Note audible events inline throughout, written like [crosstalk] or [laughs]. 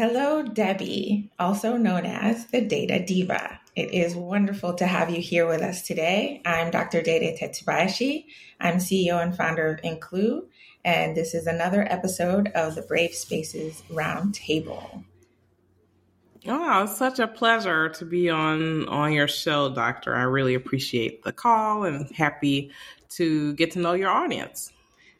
Hello, Debbie, also known as the Data Diva. It is wonderful to have you here with us today. I'm Dr. Dede Tetsubayashi. I'm CEO and founder of incluu, and this is another episode of the Brave Spaces Roundtable. Oh, it's such a pleasure to be on on your show, Doctor. I really appreciate the call and happy to get to know your audience.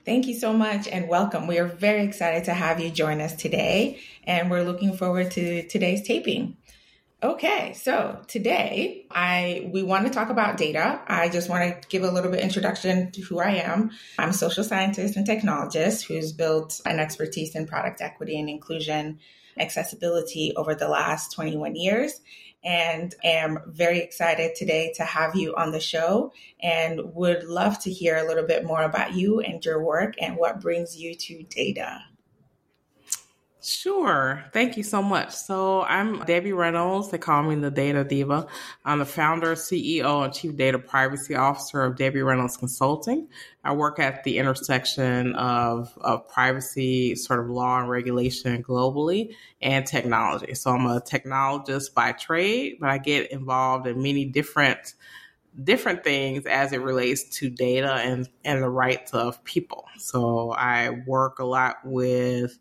Thank you so much and welcome. We are very excited to have you join us today, and we're looking forward to today's taping. Okay, so today I we want to talk about data. I just want to give a little bit introduction to who I am. I'm a social scientist and technologist who's built an expertise in product equity and inclusion accessibility over the last 21 years and am very excited today to have you on the show and would love to hear a little bit more about you and your work and what brings you to data. Sure. Thank you so much. So I'm Debbie Reynolds. They call me the Data Diva. I'm the founder, CEO, and Chief Data Privacy Officer of Debbie Reynolds Consulting. I work at the intersection of, of privacy, sort of law and regulation globally, and technology. So I'm a technologist by trade, but I get involved in many different different things as it relates to data and, and the rights of people. So I work a lot with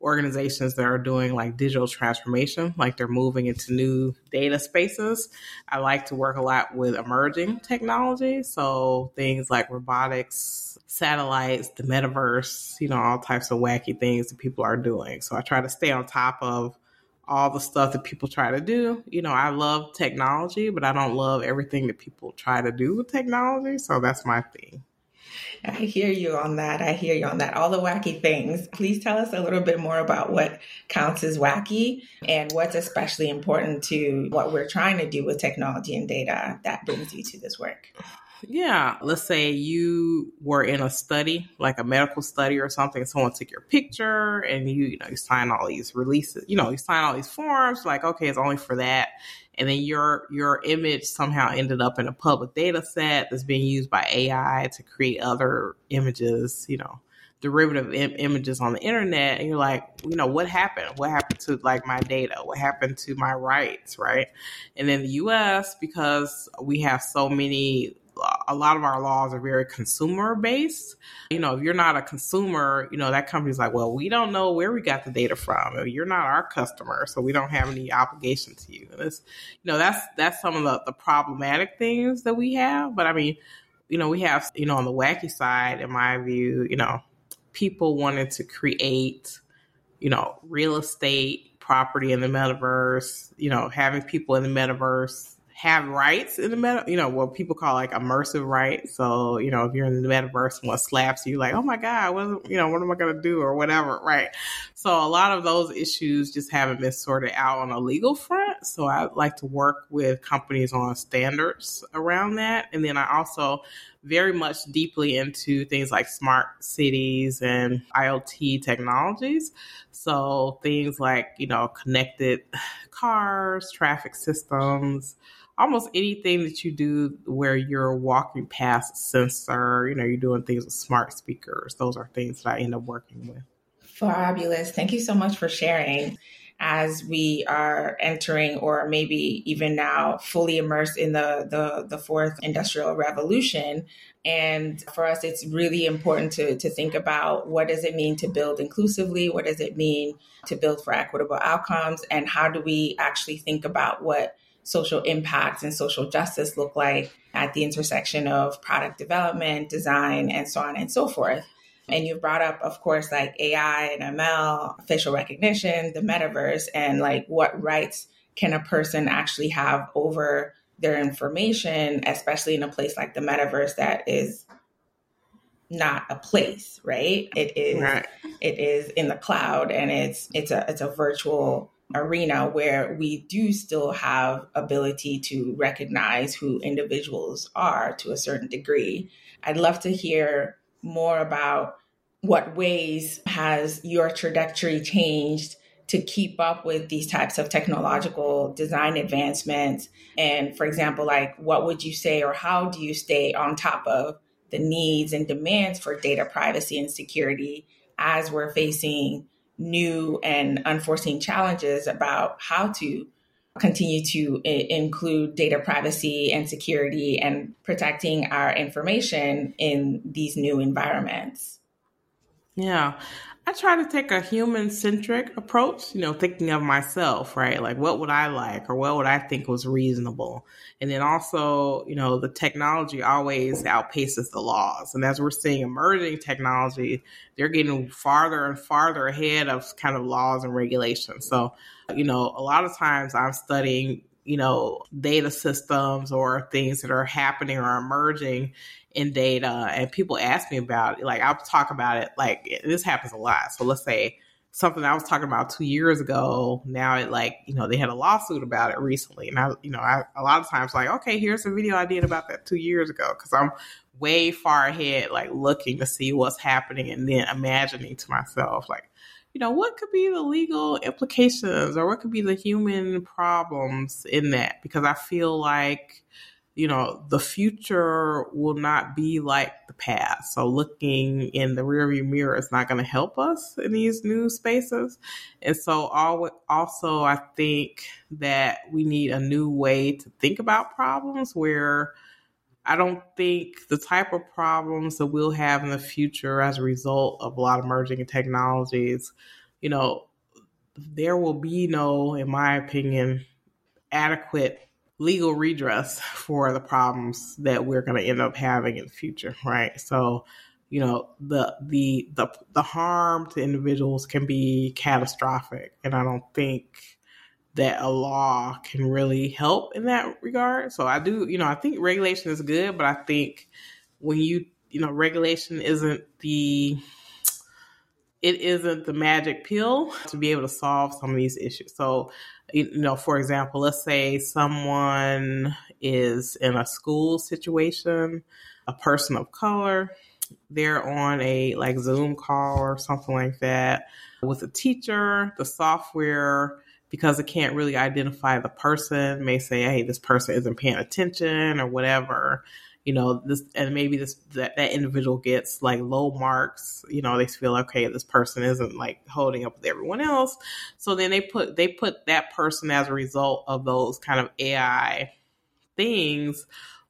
organizations that are doing like digital transformation, like they're moving into new data spaces. I like to work a lot with emerging technology. So things like robotics, satellites, the metaverse, you know, all types of wacky things that people are doing. So I try to stay on top of all the stuff that people try to do. You know, I love technology, but I don't love everything that people try to do with technology. So that's my thing. I hear you on that. I hear you on that. All the wacky things. Please tell us a little bit more about what counts as wacky and what's especially important to what we're trying to do with technology and data that brings you to this work. Yeah, let's say you were in a study, like a medical study or something. Someone took your picture, and you, you know, you sign all these releases. You know, you sign all these forms. Like, okay, it's only for that and then your your image somehow ended up in a public data set that's being used by AI to create other images, you know, derivative Im- images on the internet and you're like, you know, what happened? What happened to like my data? What happened to my rights, right? And in the US because we have so many a lot of our laws are very consumer based. You know, if you're not a consumer, you know, that company's like, well, we don't know where we got the data from. You're not our customer, so we don't have any obligation to you. And it's, you know, that's that's some of the, the problematic things that we have. But I mean, you know, we have, you know, on the wacky side, in my view, you know, people wanted to create, you know, real estate property in the metaverse, you know, having people in the metaverse have rights in the meta, you know, what people call like immersive rights. So, you know, if you're in the metaverse and what slaps you, like, oh my God, what, you know, what am I going to do or whatever, right? So a lot of those issues just haven't been sorted out on a legal front. So I like to work with companies on standards around that. And then I also very much deeply into things like smart cities and IoT technologies. So things like, you know, connected [sighs] cars, traffic systems, almost anything that you do where you're walking past sensor, you know, you're doing things with smart speakers. Those are things that I end up working with. Fabulous. Thank you so much for sharing. As we are entering, or maybe even now, fully immersed in the, the, the fourth industrial revolution. And for us, it's really important to, to think about what does it mean to build inclusively? What does it mean to build for equitable outcomes? And how do we actually think about what social impacts and social justice look like at the intersection of product development, design, and so on and so forth. And you've brought up, of course, like AI and ML, facial recognition, the metaverse, and like what rights can a person actually have over their information, especially in a place like the metaverse that is not a place, right? It is right. it is in the cloud and it's it's a it's a virtual arena where we do still have ability to recognize who individuals are to a certain degree. I'd love to hear more about what ways has your trajectory changed to keep up with these types of technological design advancements and for example like what would you say or how do you stay on top of the needs and demands for data privacy and security as we're facing new and unforeseen challenges about how to continue to I- include data privacy and security and protecting our information in these new environments. Yeah. I try to take a human centric approach, you know, thinking of myself, right? Like, what would I like or what would I think was reasonable? And then also, you know, the technology always outpaces the laws. And as we're seeing emerging technology, they're getting farther and farther ahead of kind of laws and regulations. So, you know, a lot of times I'm studying you know, data systems or things that are happening or emerging in data and people ask me about it. Like I'll talk about it like this happens a lot. So let's say something I was talking about two years ago, now it like, you know, they had a lawsuit about it recently. And I, you know, I, a lot of times like, okay, here's a video I did about that two years ago. Cause I'm way far ahead, like looking to see what's happening and then imagining to myself, like, you know, what could be the legal implications or what could be the human problems in that? Because I feel like, you know, the future will not be like the past. So looking in the rearview mirror is not going to help us in these new spaces. And so also, I think that we need a new way to think about problems where I don't think the type of problems that we'll have in the future as a result of a lot of emerging technologies, you know, there will be no, in my opinion, adequate legal redress [laughs] for the problems that we're going to end up having in the future, right? So, you know, the the the the harm to individuals can be catastrophic, and I don't think that a law can really help in that regard. So I do, you know, I think regulation is good, but I think when you, you know, regulation isn't the it isn't the magic pill to be able to solve some of these issues. So, you know, for example, let's say someone is in a school situation, a person of color, they're on a like Zoom call or something like that with a teacher, the software because it can't really identify the person may say hey this person isn't paying attention or whatever you know this and maybe this that, that individual gets like low marks you know they feel okay this person isn't like holding up with everyone else. So then they put they put that person as a result of those kind of ai things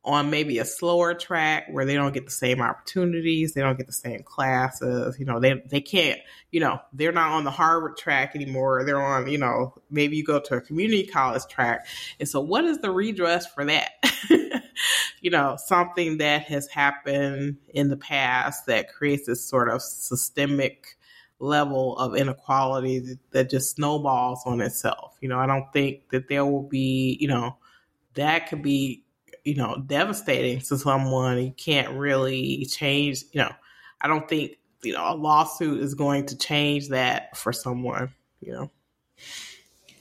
on maybe a slower track where they don't get the same opportunities, they don't get the same classes, you know, they they can't, you know, they're not on the Harvard track anymore. They're on, you know, maybe you go to a community college track. And so what is the redress for that? [laughs] you know, something that has happened in the past that creates this sort of systemic level of inequality that just snowballs on itself. You know, I don't think that there will be, you know, that could be you know, devastating to someone. You can't really change, you know, I don't think, you know, a lawsuit is going to change that for someone, you know.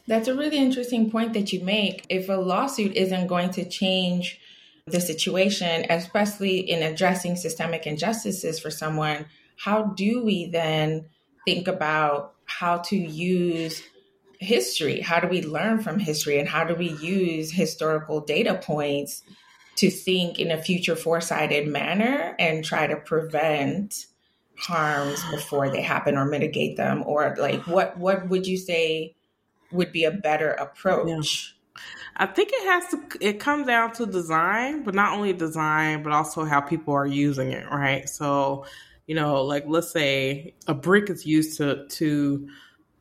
That's a really interesting point that you make. If a lawsuit isn't going to change the situation, especially in addressing systemic injustices for someone, how do we then think about how to use history? How do we learn from history and how do we use historical data points to think in a future foresighted manner and try to prevent harms before they happen or mitigate them or like what what would you say would be a better approach yeah. i think it has to it comes down to design but not only design but also how people are using it right so you know like let's say a brick is used to to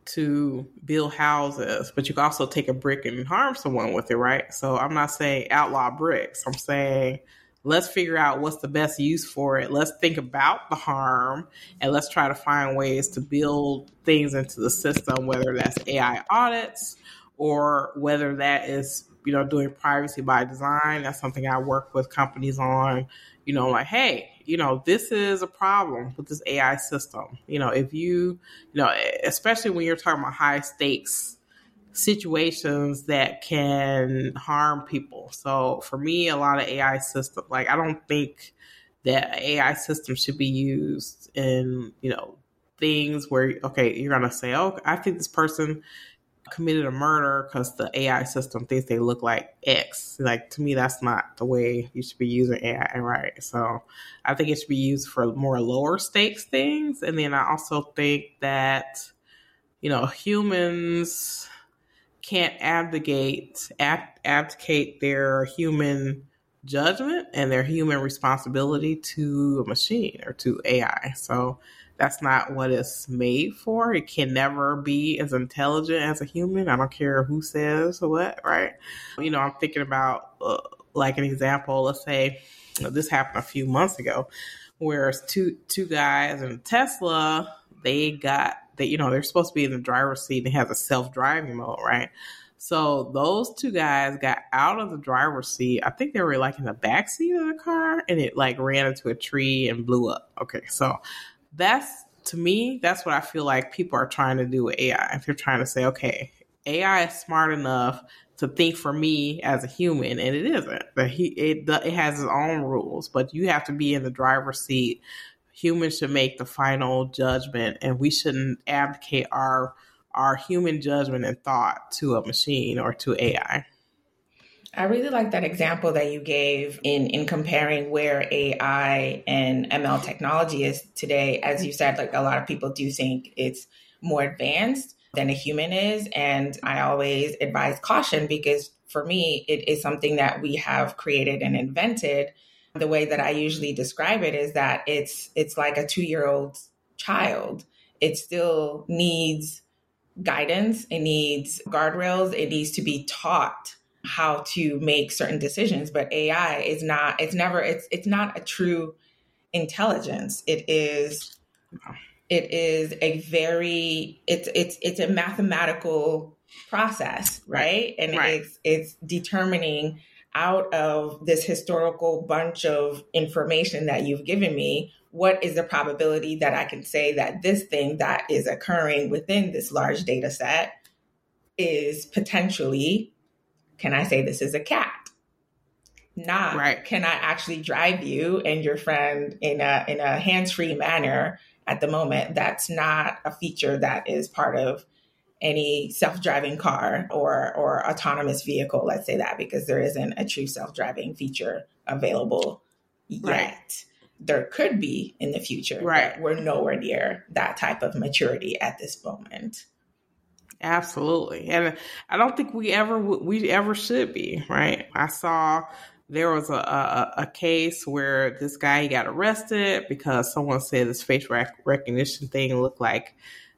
to build houses, but you can also take a brick and harm someone with it, right? So I'm not saying outlaw bricks. I'm saying let's figure out what's the best use for it. Let's think about the harm and let's try to find ways to build things into the system, whether that's AI audits or whether that is, you know, doing privacy by design. That's something I work with companies on, you know, like, hey, you know, this is a problem with this AI system. You know, if you, you know, especially when you're talking about high stakes situations that can harm people. So for me, a lot of AI system, like I don't think that AI system should be used in, you know, things where okay, you're gonna say, oh, I think this person committed a murder because the AI system thinks they look like X. Like to me, that's not the way you should be using AI, right? So I think it should be used for more lower stakes things. And then I also think that you know, humans can't abdicate ab- abdicate their human judgment and their human responsibility to a machine or to AI. So that's not what it's made for. It can never be as intelligent as a human. I don't care who says what, right? You know, I'm thinking about uh, like an example. Let's say this happened a few months ago, where two two guys in Tesla they got that you know they're supposed to be in the driver's seat and it has a self driving mode, right? So those two guys got out of the driver's seat. I think they were like in the back seat of the car and it like ran into a tree and blew up. Okay. So that's to me, that's what I feel like people are trying to do with AI. If they're trying to say, okay, AI is smart enough to think for me as a human, and it isn't. But he it it has its own rules, but you have to be in the driver's seat. Humans should make the final judgment, and we shouldn't abdicate our our human judgment and thought to a machine or to AI. I really like that example that you gave in in comparing where AI and ML technology is today. As you said, like a lot of people do think it's more advanced than a human is, and I always advise caution because for me, it is something that we have created and invented. The way that I usually describe it is that it's it's like a two year old child. It still needs guidance, it needs guardrails, it needs to be taught how to make certain decisions. But AI is not, it's never, it's it's not a true intelligence. It is it is a very it's it's it's a mathematical process, right? And right. it's it's determining out of this historical bunch of information that you've given me what is the probability that I can say that this thing that is occurring within this large data set is potentially, can I say this is a cat? Not right. can I actually drive you and your friend in a in a hands-free manner at the moment. That's not a feature that is part of any self-driving car or or autonomous vehicle, let's say that, because there isn't a true self-driving feature available yet. Right there could be in the future. Right. we're nowhere near that type of maturity at this moment. Absolutely. And I don't think we ever we ever should be, right? I saw there was a, a, a case where this guy got arrested because someone said this face recognition thing looked like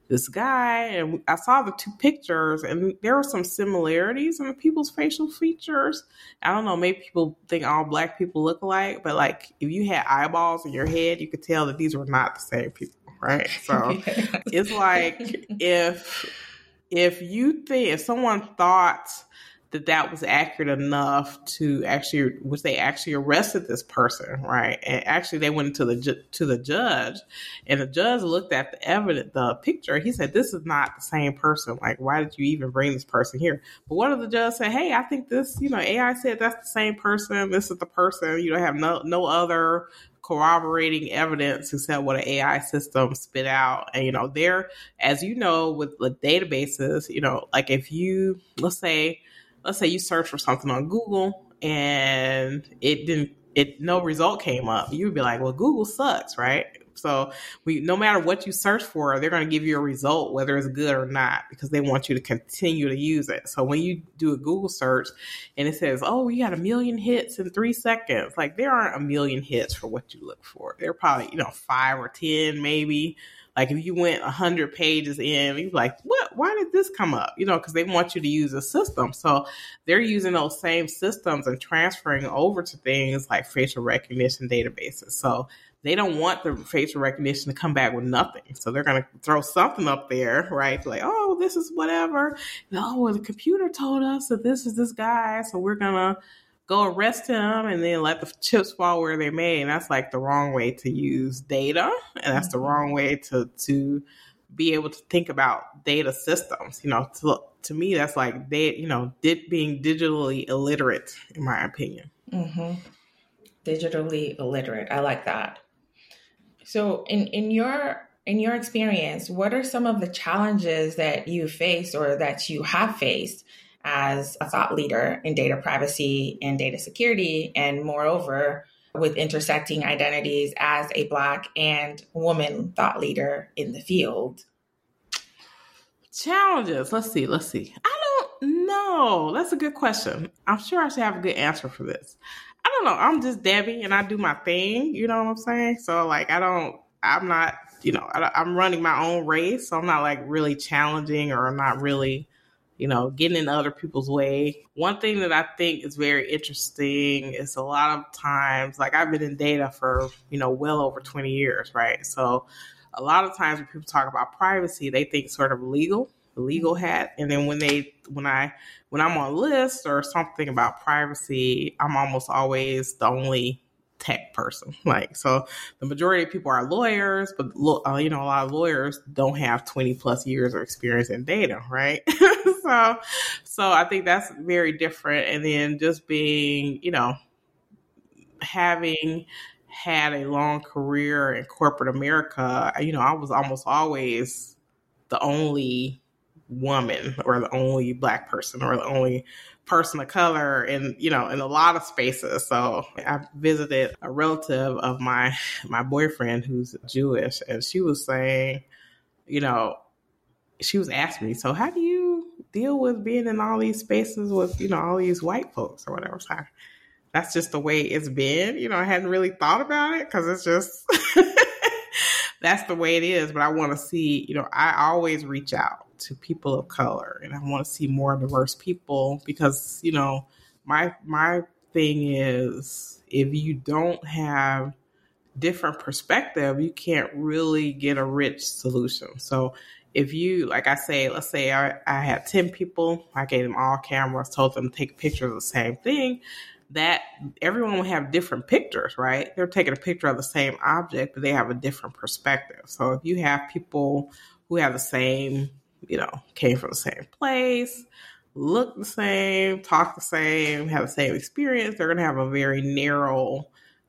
this guy and I saw the two pictures and there were some similarities in the people's facial features. I don't know, maybe people think all black people look alike, but like if you had eyeballs in your head, you could tell that these were not the same people, right? So [laughs] it's like if if you think if someone thought that that was accurate enough to actually which they actually arrested this person right? And actually they went to the ju- to the judge and the judge looked at the evidence the picture he said this is not the same person. Like why did you even bring this person here? But one of the judge said hey i think this you know ai said that's the same person. This is the person. You don't have no no other corroborating evidence except what an AI system spit out. And, you know, there, as you know, with the databases, you know, like if you, let's say, let's say you search for something on Google and it didn't it no result came up, you would be like, well, Google sucks, right? So we no matter what you search for, they're going to give you a result whether it's good or not because they want you to continue to use it. So when you do a Google search and it says, "Oh, you got a million hits in 3 seconds." Like there aren't a million hits for what you look for. They're probably, you know, 5 or 10 maybe like if you went 100 pages in, you're like, what? Why did this come up? You know, because they want you to use a system. So they're using those same systems and transferring over to things like facial recognition databases. So they don't want the facial recognition to come back with nothing. So they're going to throw something up there, right? Like, oh, this is whatever. oh, well, the computer told us that this is this guy. So we're going to go arrest him and then let the chips fall where they may. And that's like the wrong way to use data. And that's the mm-hmm. wrong way to, to be able to think about data systems. You know, to, to me, that's like they, you know, did being digitally illiterate, in my opinion. Mm-hmm. Digitally illiterate. I like that. So, in in your in your experience, what are some of the challenges that you face or that you have faced as a thought leader in data privacy and data security, and moreover, with intersecting identities as a Black and woman thought leader in the field? Challenges. Let's see. Let's see. I don't know. That's a good question. I'm sure I should have a good answer for this. I don't know. I'm just Debbie and I do my thing. You know what I'm saying? So, like, I don't, I'm not, you know, I, I'm running my own race. So I'm not like really challenging or I'm not really you know, getting in other people's way. One thing that I think is very interesting is a lot of times, like I've been in data for, you know, well over 20 years, right? So a lot of times when people talk about privacy, they think sort of legal, legal hat. And then when they, when I, when I'm on lists or something about privacy, I'm almost always the only tech person. [laughs] Like, so the majority of people are lawyers, but uh, you know, a lot of lawyers don't have 20 plus years of experience in data, right? [laughs] so, so I think that's very different. And then just being, you know, having had a long career in corporate America, you know, I was almost always the only woman or the only black person or the only person of color in you know in a lot of spaces. So i visited a relative of my my boyfriend who's jewish and she was saying you know she was asking me so how do you deal with being in all these spaces with you know all these white folks or whatever? So that's just the way it's been. You know i hadn't really thought about it because it's just [laughs] that's the way it is. But i want to see you know i always reach out to people of color and I want to see more diverse people because, you know, my my thing is if you don't have different perspective, you can't really get a rich solution. So if you like I say, let's say I, I had 10 people, I gave them all cameras, told them to take pictures of the same thing, that everyone will have different pictures, right? They're taking a picture of the same object, but they have a different perspective. So if you have people who have the same you know, came from the same place, look the same, talk the same, have the same experience, they're going to have a very narrow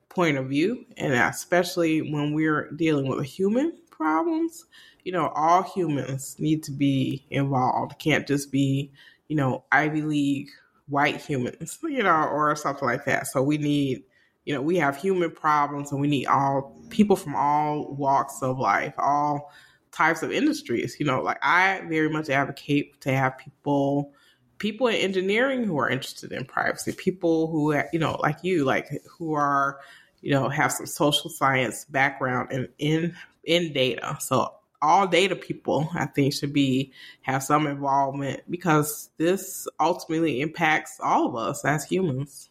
point of view. And especially when we're dealing with human problems, you know, all humans need to be involved. Can't just be, you know, Ivy League white humans, [laughs] you know, or something like that. So we need, you know, we have human problems and we need all people from all walks of life, all types of industries. You know, like I very much advocate to have people people in engineering who are interested in privacy, people who you know, like you, like who are you know have some social science background and in in data. So all data people, I think, should be have some involvement because this ultimately impacts all of us as humans.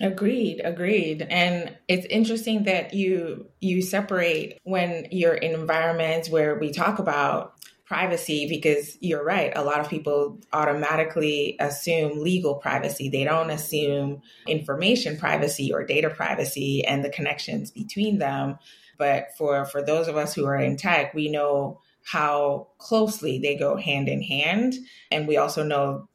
Agreed, agreed. And it's interesting that you you separate when you're in environments where we talk about privacy because you're right, a lot of people automatically assume legal privacy. They don't assume information privacy or data privacy and the connections between them. But for for those of us who are in tech, we know how closely they go hand in hand and we also know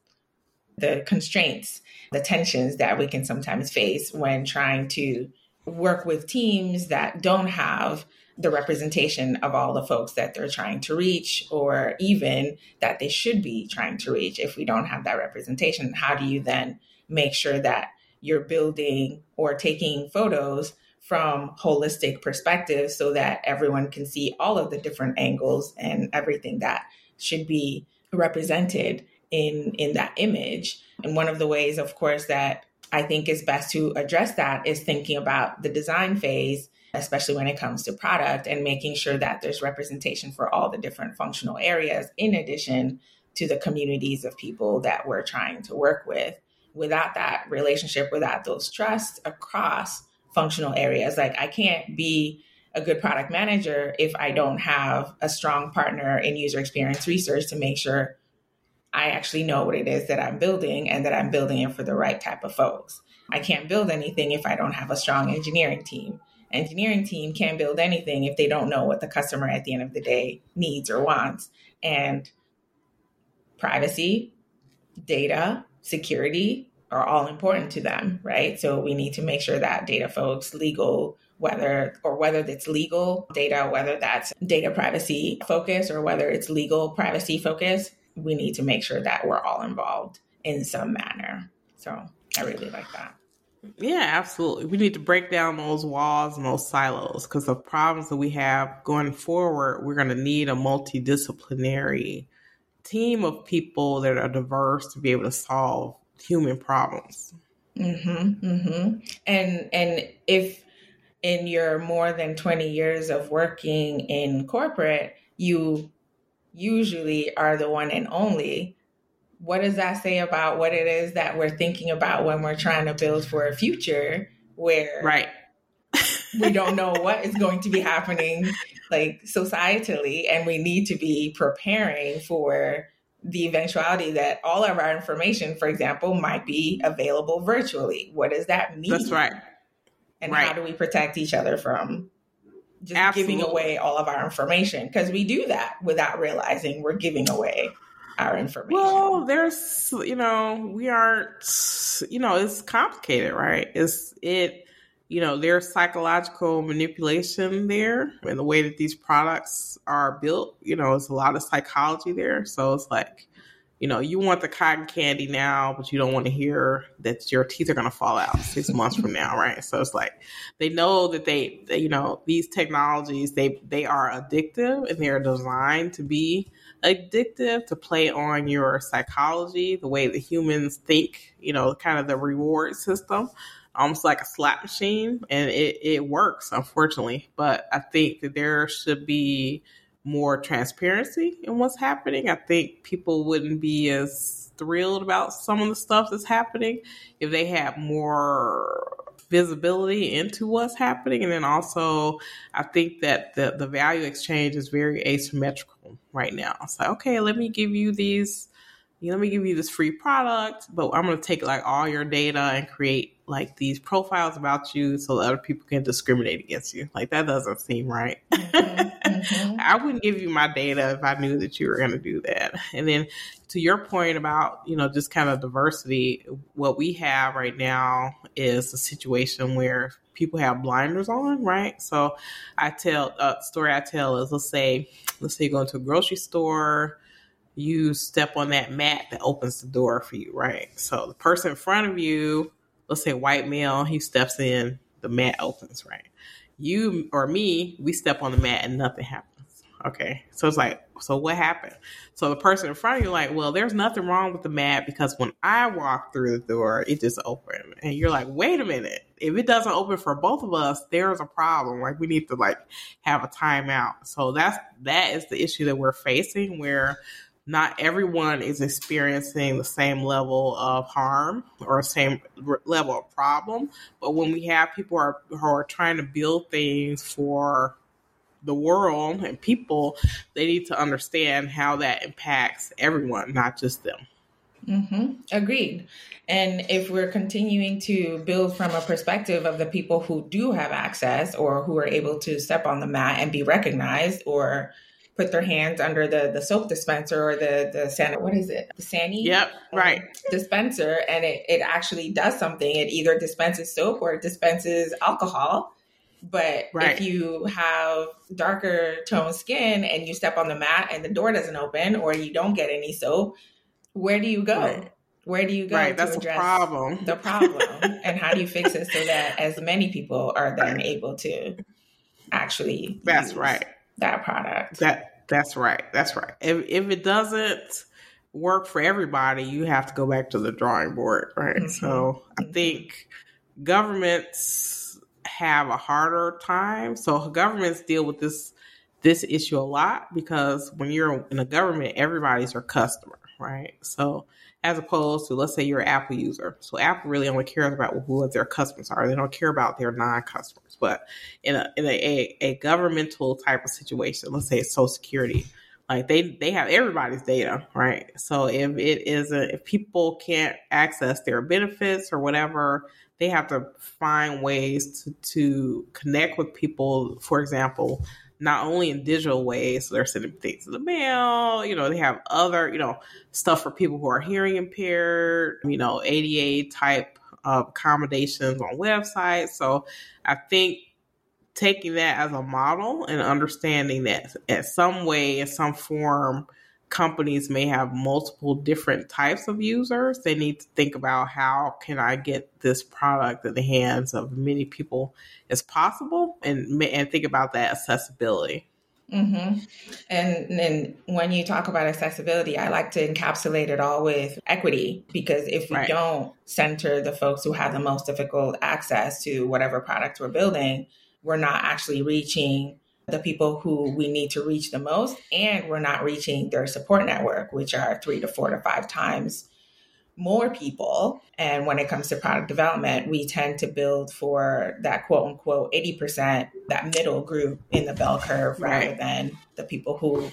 the constraints the tensions that we can sometimes face when trying to work with teams that don't have the representation of all the folks that they're trying to reach or even that they should be trying to reach if we don't have that representation. How do you then make sure that you're building or taking photos from holistic perspectives so that everyone can see all of the different angles and everything that should be represented in in that image and one of the ways, of course, that I think is best to address that is thinking about the design phase, especially when it comes to product and making sure that there's representation for all the different functional areas, in addition to the communities of people that we're trying to work with. Without that relationship, without those trusts across functional areas, like I can't be a good product manager if I don't have a strong partner in user experience research to make sure I actually know what it is that I'm building and that I'm building it for the right type of folks. I can't build anything if I don't have a strong engineering team. Engineering team can't build anything if they don't know what the customer at the end of the day needs or wants. And privacy, data, security are all important to them, right? So we need to make sure that data folks, legal, whether or whether it's legal data, whether that's data privacy focus or whether it's legal privacy focus, we need to make sure that we're all involved in some manner. So I really like that. Yeah, absolutely. We need to break down those walls and those silos because the problems that we have going forward, we're going to need a multidisciplinary team of people that are diverse to be able to solve human problems. Mm-hmm, mm-hmm. And and if in your more than 20 years of working in corporate, you usually are the one and only. What does that say about what it is that we're thinking about when we're trying to build for a future where right [laughs] we don't know what is going to be happening like societally and we need to be preparing for the eventuality that all of our information for example might be available virtually what does that mean that's right and right. how do we protect each other from just Absolutely. giving away all of our information because we do that without realizing we're giving away our information. Well, there's, you know, we aren't, you know, it's complicated, right? It's, it, you know, there's psychological manipulation there and the way that these products are built. You know, it's a lot of psychology there. So it's like, you know, you want the cotton candy now, but you don't want to hear that your teeth are going to fall out six months from now, right? So it's like they know that they, they, you know, these technologies they they are addictive and they are designed to be addictive to play on your psychology, the way that humans think, you know, kind of the reward system, um, almost like a slot machine, and it it works, unfortunately. But I think that there should be more transparency in what's happening. I think people wouldn't be as thrilled about some of the stuff that's happening if they had more visibility into what's happening. And then also, I think that the, the value exchange is very asymmetrical right now. It's like, okay, let me give you these, let me give you this free product, but I'm going to take like all your data and create like these profiles about you so other people can discriminate against you. Like that doesn't seem right. Mm-hmm, mm-hmm. [laughs] I wouldn't give you my data if I knew that you were going to do that. And then to your point about, you know, just kind of diversity, what we have right now is a situation where people have blinders on, right? So I tell a story I tell is let's say let's say you go into a grocery store, you step on that mat that opens the door for you, right? So the person in front of you let's say white male, he steps in, the mat opens, right? You or me, we step on the mat and nothing happens. Okay. So it's like, so what happened? So the person in front of you, like, well, there's nothing wrong with the mat because when I walk through the door, it just opened. And you're like, wait a minute. If it doesn't open for both of us, there's a problem. Like we need to like have a timeout. So that's that is the issue that we're facing where not everyone is experiencing the same level of harm or same level of problem. But when we have people who are, who are trying to build things for the world and people, they need to understand how that impacts everyone, not just them. Mm-hmm. Agreed. And if we're continuing to build from a perspective of the people who do have access or who are able to step on the mat and be recognized or put their hands under the the soap dispenser or the the san what is it the sani yep um, right dispenser and it, it actually does something it either dispenses soap or it dispenses alcohol but right. if you have darker toned skin and you step on the mat and the door doesn't open or you don't get any soap where do you go right. Where do you go right, to address problem. the problem? [laughs] and how do you fix it so that as many people are then able to actually That's right that product. That that's right. That's right. If if it doesn't work for everybody, you have to go back to the drawing board, right? Mm-hmm. So I mm-hmm. think governments have a harder time. So governments deal with this this issue a lot because when you're in a government, everybody's your customer, right? So as opposed to let's say you're an Apple user. So Apple really only cares about who their customers are. They don't care about their non-customers. But in a in a, a, a governmental type of situation, let's say it's Social Security, like they they have everybody's data, right? So if it isn't if people can't access their benefits or whatever, they have to find ways to, to connect with people. For example, not only in digital ways, they're sending things in the mail, you know, they have other, you know, stuff for people who are hearing impaired, you know, ADA type accommodations on websites. So I think taking that as a model and understanding that at some way, in some form, companies may have multiple different types of users they need to think about how can i get this product in the hands of many people as possible and and think about that accessibility Mm-hmm. And then when you talk about accessibility, I like to encapsulate it all with equity because if we right. don't center the folks who have the most difficult access to whatever product we're building, we're not actually reaching the people who we need to reach the most, and we're not reaching their support network, which are three to four to five times more people. And when it comes to product development, we tend to build for that quote unquote 80%, that middle group in the bell curve right. rather than the people who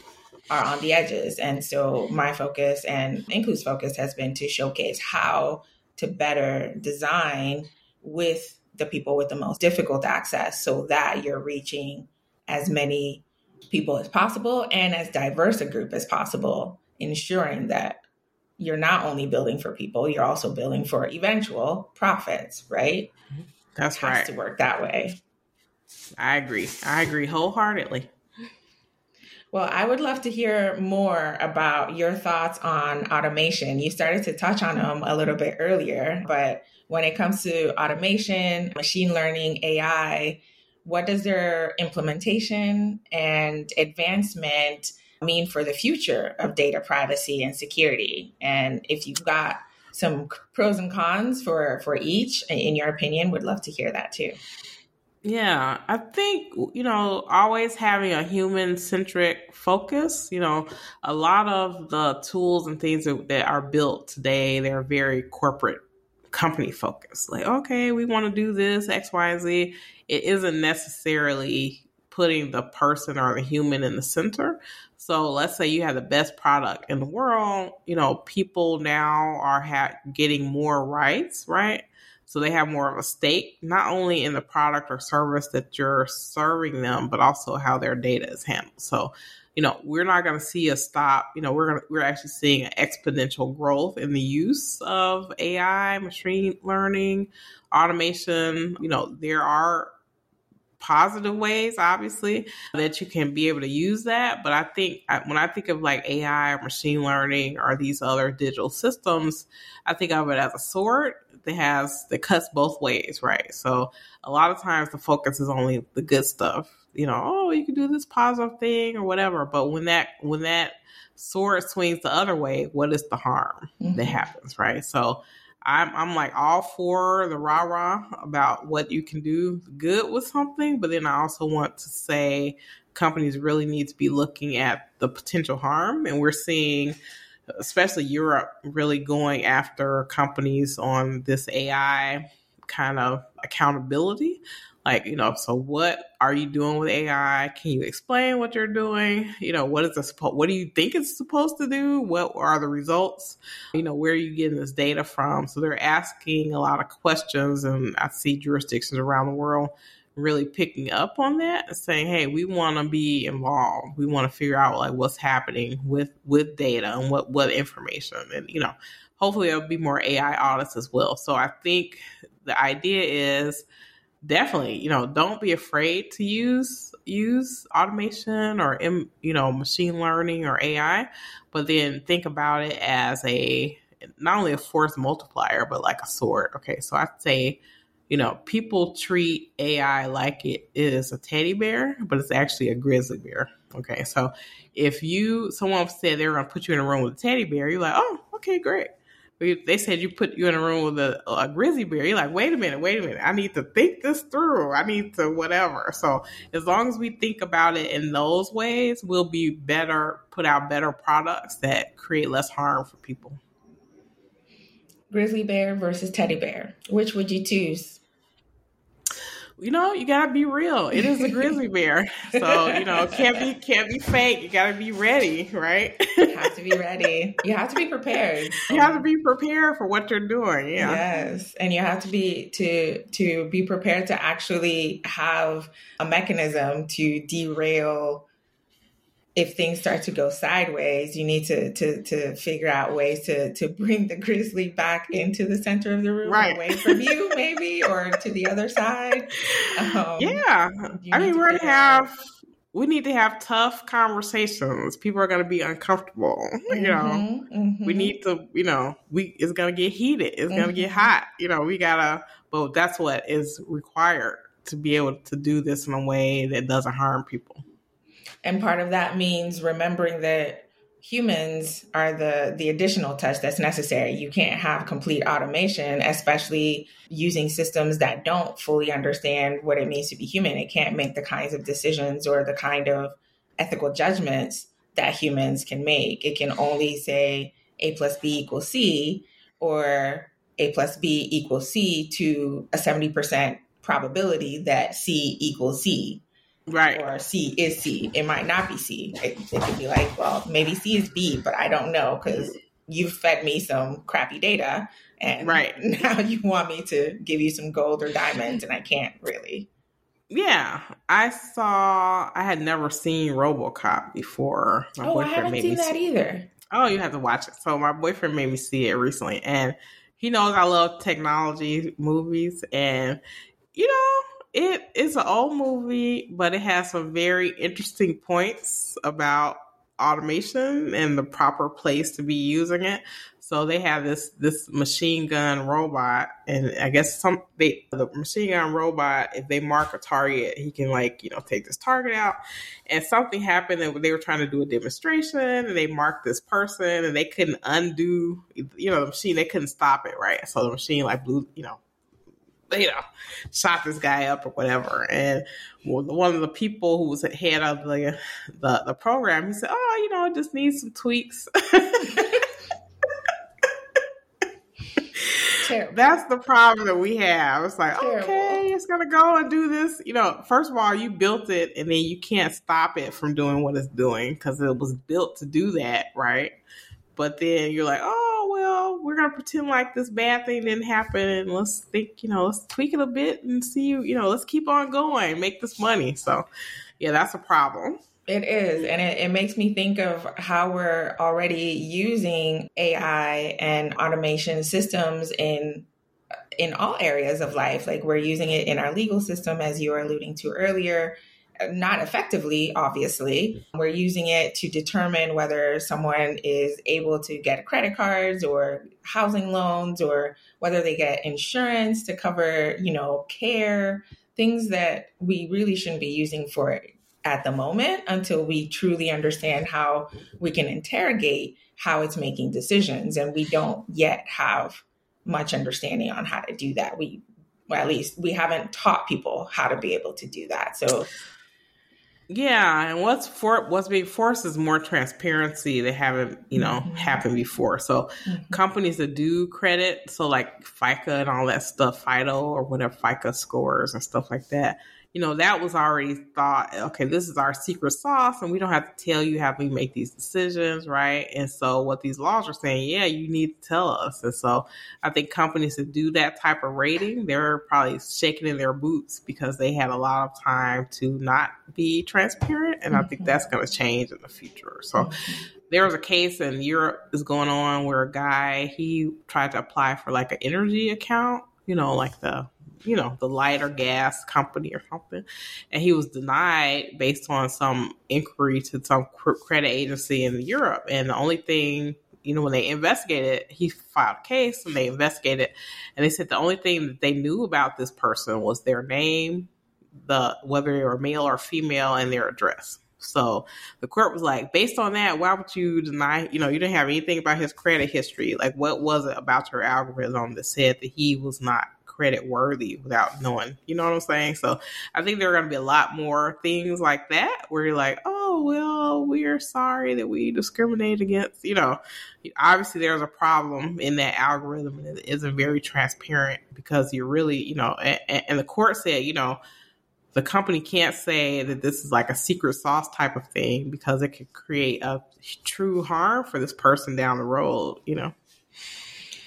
are on the edges. And so my focus and incluu's focus has been to showcase how to better design with the people with the most difficult access so that you're reaching as many people as possible and as diverse a group as possible, ensuring that you're not only building for people, you're also building for eventual profits, right? That's it has right. to work that way. I agree. I agree wholeheartedly. Well, I would love to hear more about your thoughts on automation. You started to touch on them a little bit earlier, but when it comes to automation, machine learning, AI, what does their implementation and advancement mean for the future of data privacy and security? And if you've got some pros and cons for for each in your opinion would love to hear that too. Yeah i think you know always having a human centric focus you know a lot of the tools and things that, that are built today they're very corporate company focused. Like okay we want to do this x y and z it isn't necessarily putting the person or the human in the center so let's say you have the best product in the world, you know, people now are ha- getting more rights, right? So they have more of a stake, not only in the product or service that you're serving them, but also how their data is handled. So, you know, we're not going to see a stop. You know, we're going we're actually seeing an exponential growth in the use of AI, machine learning, automation. You know, there are positive ways, obviously, that you can be able to use that. But I think when I think of like AI or machine learning or these other digital systems, I think of it as a sword that has that cuts both ways, right? So a lot of times the focus is only the good stuff. You know, oh, you can do this positive thing or whatever. But when that when that sword swings the other way, what is the harm mm-hmm. that happens, right? So I'm I'm like all for the rah rah about what you can do good with something, but then I also want to say companies really need to be looking at the potential harm, and we're seeing, especially Europe, really going after companies on this AI kind of accountability like you know so what are you doing with ai can you explain what you're doing? You know what is the what do you think it's supposed to do? What are the results? You know where are you getting this data from? So they're asking a lot of questions and i see jurisdictions around the world really picking up on that and saying hey we want to be involved. We want to figure out like what's happening with with data and what what information. And you know hopefully there'll be more ai audits as well. So i think the idea is definitely you know don't be afraid to use use automation or you know machine learning or ai but then think about it as a not only a force multiplier but like a sword. Okay so i'd say you know people treat ai like it is a teddy bear but it's actually a grizzly bear. Okay so if you someone said they're going to put you in a room with a teddy bear you're like oh okay great they said you put you in a room with a, a grizzly bear. You're like, wait a minute, wait a minute. I need to think this through. I need to whatever. So as long as we think about it in those ways, we'll be better, put out better products that create less harm for people. Grizzly bear versus teddy bear. Which would you choose? You know, you gotta be real. It is a grizzly [laughs] bear, so you know, can't be can't be fake. You gotta be ready, right? you have to be ready. You have to be prepared. You have to be prepared for what you're doing. Yeah. Yes, and you have to be to to be prepared to actually have a mechanism to derail if things start to go sideways, you need to to to figure out ways to to bring the grizzly back into the center of the room, right. away from you, maybe, or to the other side. Um, yeah, I mean, we're gonna have we need to have tough conversations. People are going to be uncomfortable. Mm-hmm, [laughs] you know, mm-hmm. we need to, you know, we it's going to get heated. It's mm-hmm. going to get hot. You know, we gotta. But that's what is required to be able to do this in a way that doesn't harm people. And part of that means remembering that humans are the the additional touch that's necessary. You can't have complete automation, especially using systems that don't fully understand what it means to be human. It can't make the kinds of decisions or the kind of ethical judgments that humans can make. It can only say A plus B equals C or A plus B equals C to a 70% probability that C equals C right or C is C. It might not be C. It, it could be like, well, maybe C is B, but I don't know because you've fed me some crappy data, and right [laughs] now you want me to give you some gold or diamonds, and I can't really. Yeah, I saw. I had never seen RoboCop before. My oh, I haven't seen that see. either. Oh, you have to watch it. So my boyfriend made me see it recently, and he knows I love technology movies, and you know it is an old movie, but it has some very interesting points about automation and the proper place to be using it. So they have this this machine gun robot, and I guess some they the machine gun robot. If they mark a target, he can like you know take this target out. And something happened, and they were trying to do a demonstration, and they marked this person, and they couldn't undo you know the machine. They couldn't stop it, right? So the machine like blew you know you know, shot this guy up or whatever. And one of the people who was head of the the, the program, he said, "Oh, you know, it just needs some tweaks." That's the problem that we have. It's like, Terrible. okay, it's gonna go and do this. You know, first of all, you built it, and then you can't stop it from doing what it's doing because it was built to do that, right? But then you're like, oh well, we're gonna pretend like this bad thing didn't happen, and let's think, you know, let's tweak it a bit and see, you know, let's keep on going, make this money. So, yeah, that's a problem. It is. And it, it, makes me think of how we're already using AI and automation systems in in all areas of life. Like we're using it in our legal system, as you were alluding to earlier not effectively, obviously. We're using it to determine whether someone is able to get credit cards or housing loans or whether they get insurance to cover, you know, care, things that we really shouldn't be using for at the moment until we truly understand how we can interrogate how it's making decisions. And we don't yet have much understanding on how to do that. We well, at least we haven't taught people how to be able to do that. So yeah, and what's for what's being forced is more transparency that haven't you know mm-hmm. happened before. So mm-hmm. companies that do credit, so like FICO and all that stuff, FIDO or whatever FICO scores and stuff like that, you know, that was already thought, okay, this is our secret sauce and we don't have to tell you how we make these decisions, right? And so what these laws are saying, yeah, you need to tell us. And so I think companies that do that type of rating, they're probably shaking in their boots because they had a lot of time to not be transparent. And I think mm-hmm. that's going to change in the future. So mm-hmm. there was a case in Europe is going on where a guy, he tried to apply for like an energy account, you know, like the you know, the light or gas company or something. And he was denied based on some inquiry to some credit agency in Europe. And the only thing, you know, when they investigated, he filed a case and they investigated. And they said the only thing that they knew about this person was their name, the whether they were male or female, and their address. So the court was like, based on that, why would you deny? You know, you didn't have anything about his credit history. Like, what was it about your algorithm that said that he was not credit worthy without knowing. You know what I'm saying? So I think there are going to be a lot more things like that where you're like, oh, well, we're sorry that we discriminate against, you know, obviously there's a problem in that algorithm and it isn't very transparent because you're really, you know, and, and the court said, you know, the company can't say that this is like a secret sauce type of thing because it could create a true harm for this person down the road, you know.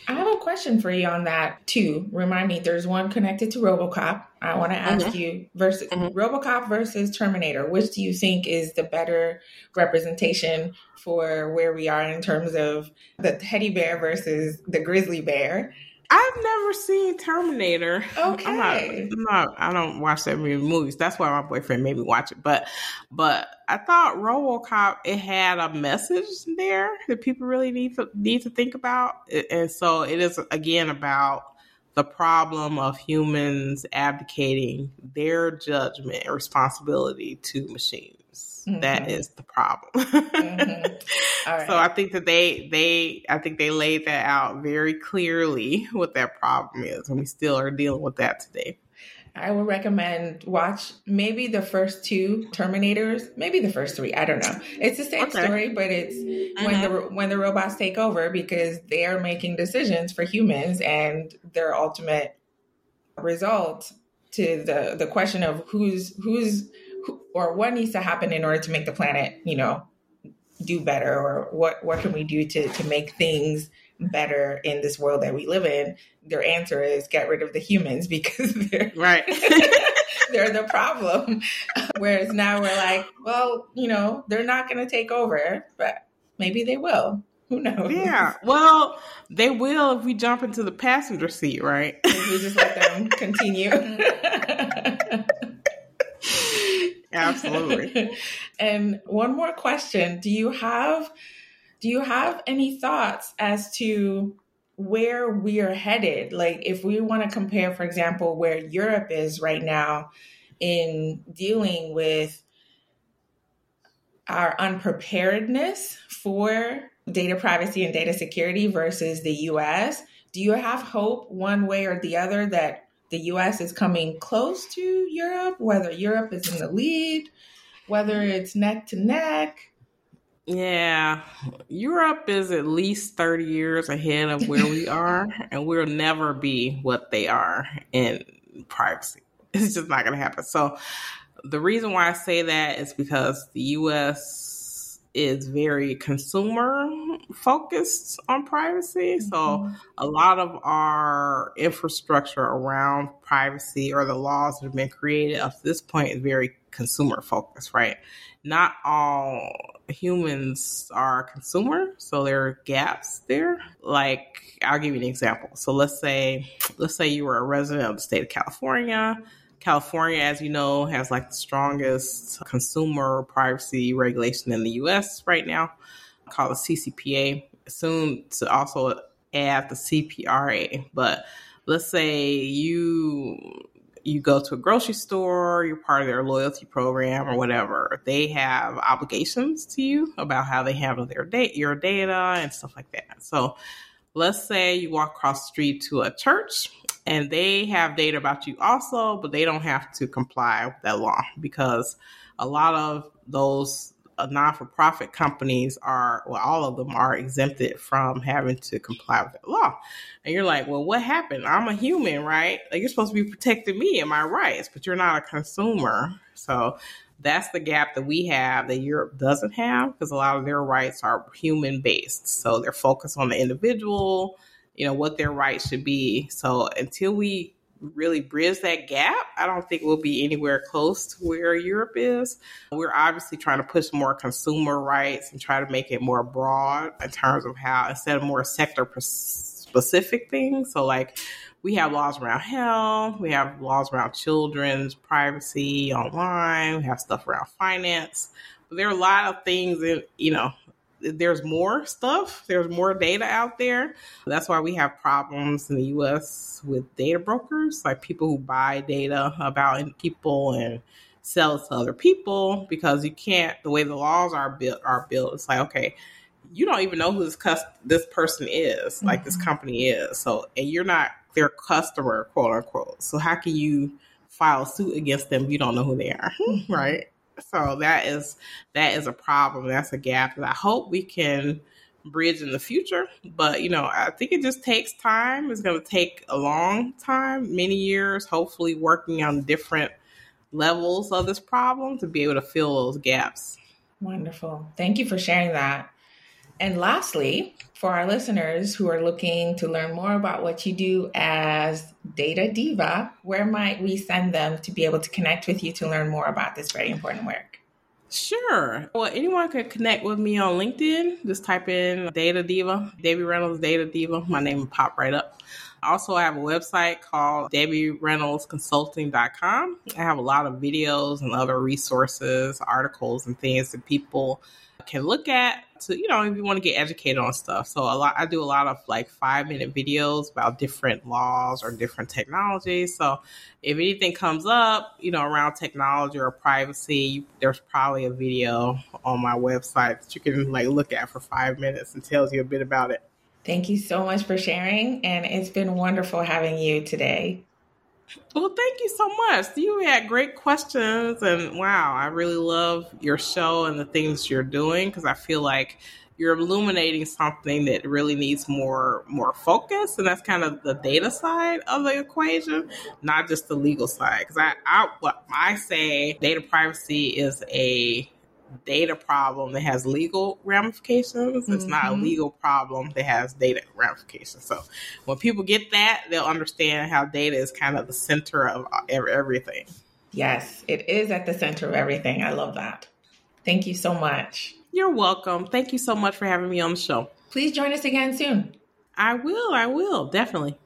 I have a question for you on that too. Remind me, there's one connected to RoboCop. I want to ask mm-hmm. you versus mm-hmm. RoboCop versus Terminator. Which do you think is the better representation for where we are in terms of the teddy bear versus the grizzly bear? I've never seen Terminator. Okay. I'm not, I'm not, I don't watch that many movies. That's why my boyfriend made me watch it. But but I thought RoboCop it had a message there that people really need to need to think about. And so it is again about the problem of humans abdicating their judgment and responsibility to machines. Mm-hmm. That is the problem. mm-hmm. [laughs] So I think that they they I think they laid that out very clearly [laughs] what that problem is, and we still are dealing with that today. I would recommend watch maybe the first two Terminators, maybe the first three. I don't know. It's the same okay. story, but it's mm-hmm. when the mm-hmm. when the robots take over because they are making decisions for humans, and their ultimate result to the the question of who's who's who, or what needs to happen in order to make the planet, you know, do better, or what what can we do to to make things better in this world that we live in, their answer is get rid of the humans [laughs] because they're right. [laughs] they're the problem. [laughs] Whereas now we're like, well, you know, they're not going to take over, but maybe they will. Who knows? Yeah. Well, they will if we jump into the passenger seat, right? If we just let them continue. Absolutely. [laughs] and one more question. Do you have do you have any thoughts as to where we are headed? Like, if we want to compare, for example, where Europe is right now in dealing with our unpreparedness for data privacy and data security versus the US, do you have hope one way or the other that the US is coming close to Europe, whether Europe is in the lead, whether it's neck to neck? Yeah, Europe is at least 30 years ahead of where we [laughs] are, and we'll never be what they are in privacy. It's just not going to happen. So, the reason why I say that is because the US is very consumer focused on privacy. So, mm-hmm. a lot of our infrastructure around privacy or the laws that have been created up to this point is very consumer focused, right? Not all humans are consumer, so there are gaps there. Like I'll give you an example. So let's say let's say you were a resident of the state of California. California, as you know, has like the strongest consumer privacy regulation in the US right now, called the CCPA. Soon to also add the CPRA. But let's say you you go to a grocery store, you're part of their loyalty program or whatever, they have obligations to you about how they handle their data, your data and stuff like that. So let's say you walk across the street to a church and they have data about you also, but they don't have to comply with that law because a lot of those uh, non-for-profit companies are well all of them are exempted from having to comply with that law. And you're like well what happened? I'm a human right? Like you're supposed to be protecting me and my rights but you're not a consumer. So that's the gap that we have that europe doesn't have because a lot of their rights are human based so they're focused on the individual you know what their rights should be so until we really bridge that gap, I don't think we'll be anywhere close to where Europe is. We're obviously trying to push more consumer rights and try to make it more broad in terms of how, instead of more sector specific things. So, like, we have laws around health, we have laws around children's privacy online, we have stuff around finance. But there are a lot of things that, you know, there's more stuff, there's more data out there. That's why we have problems in the US with data brokers, like people who buy data about people and sell it to other people because you can't the way the laws are built are built it's like okay you don't even know who this cus- this person is like mm-hmm. this company is so and you're not their customer quote unquote so how can you file suit against them you don't know who they are [laughs] mm-hmm. right so that is that is a problem. That's a gap that I hope we can bridge in the future. But you know, I think it just takes time. It's going to take a long time, many years. Hopefully, working on different levels of this problem to be able to fill those gaps. Wonderful. Thank you for sharing that. And lastly, for our listeners who are looking to learn more about what you do as Data Diva, where might we send them to be able to connect with you to learn more about this very important work? Sure. Well, anyone can connect with me on LinkedIn. Just type in Data Diva, Debbie Reynolds Data Diva. My name will pop right up. Also, I have a website called DebbieReynoldsConsulting.com. I have a lot of videos and other resources, articles, and things that people can look at to, you know, if you want to get educated on stuff. So a lot, I do a lot of like five minute videos about different laws or different technologies. So if anything comes up, you know, around technology or privacy, there's probably a video on my website that you can like look at for five minutes and tells you a bit about it. Thank you so much for sharing. And it's been wonderful having you today. Well, thank you so much. You had great questions, and wow, I really love your show and the things you're doing because I feel like you're illuminating something that really needs more more focus, and that's kind of the data side of the equation, not just the legal side. Because I, I, what I say, data privacy is a data problem that has legal ramifications. It's mm-hmm. not a mm-hmm. legal problem that has data ramifications. So when people get that, they'll understand how data is kind of the center of everything. Yes, it is at the center of everything. I love that. Thank you so much. You're welcome. Thank you so much for having me on the show. Please join us again soon. I will. I will. Definitely.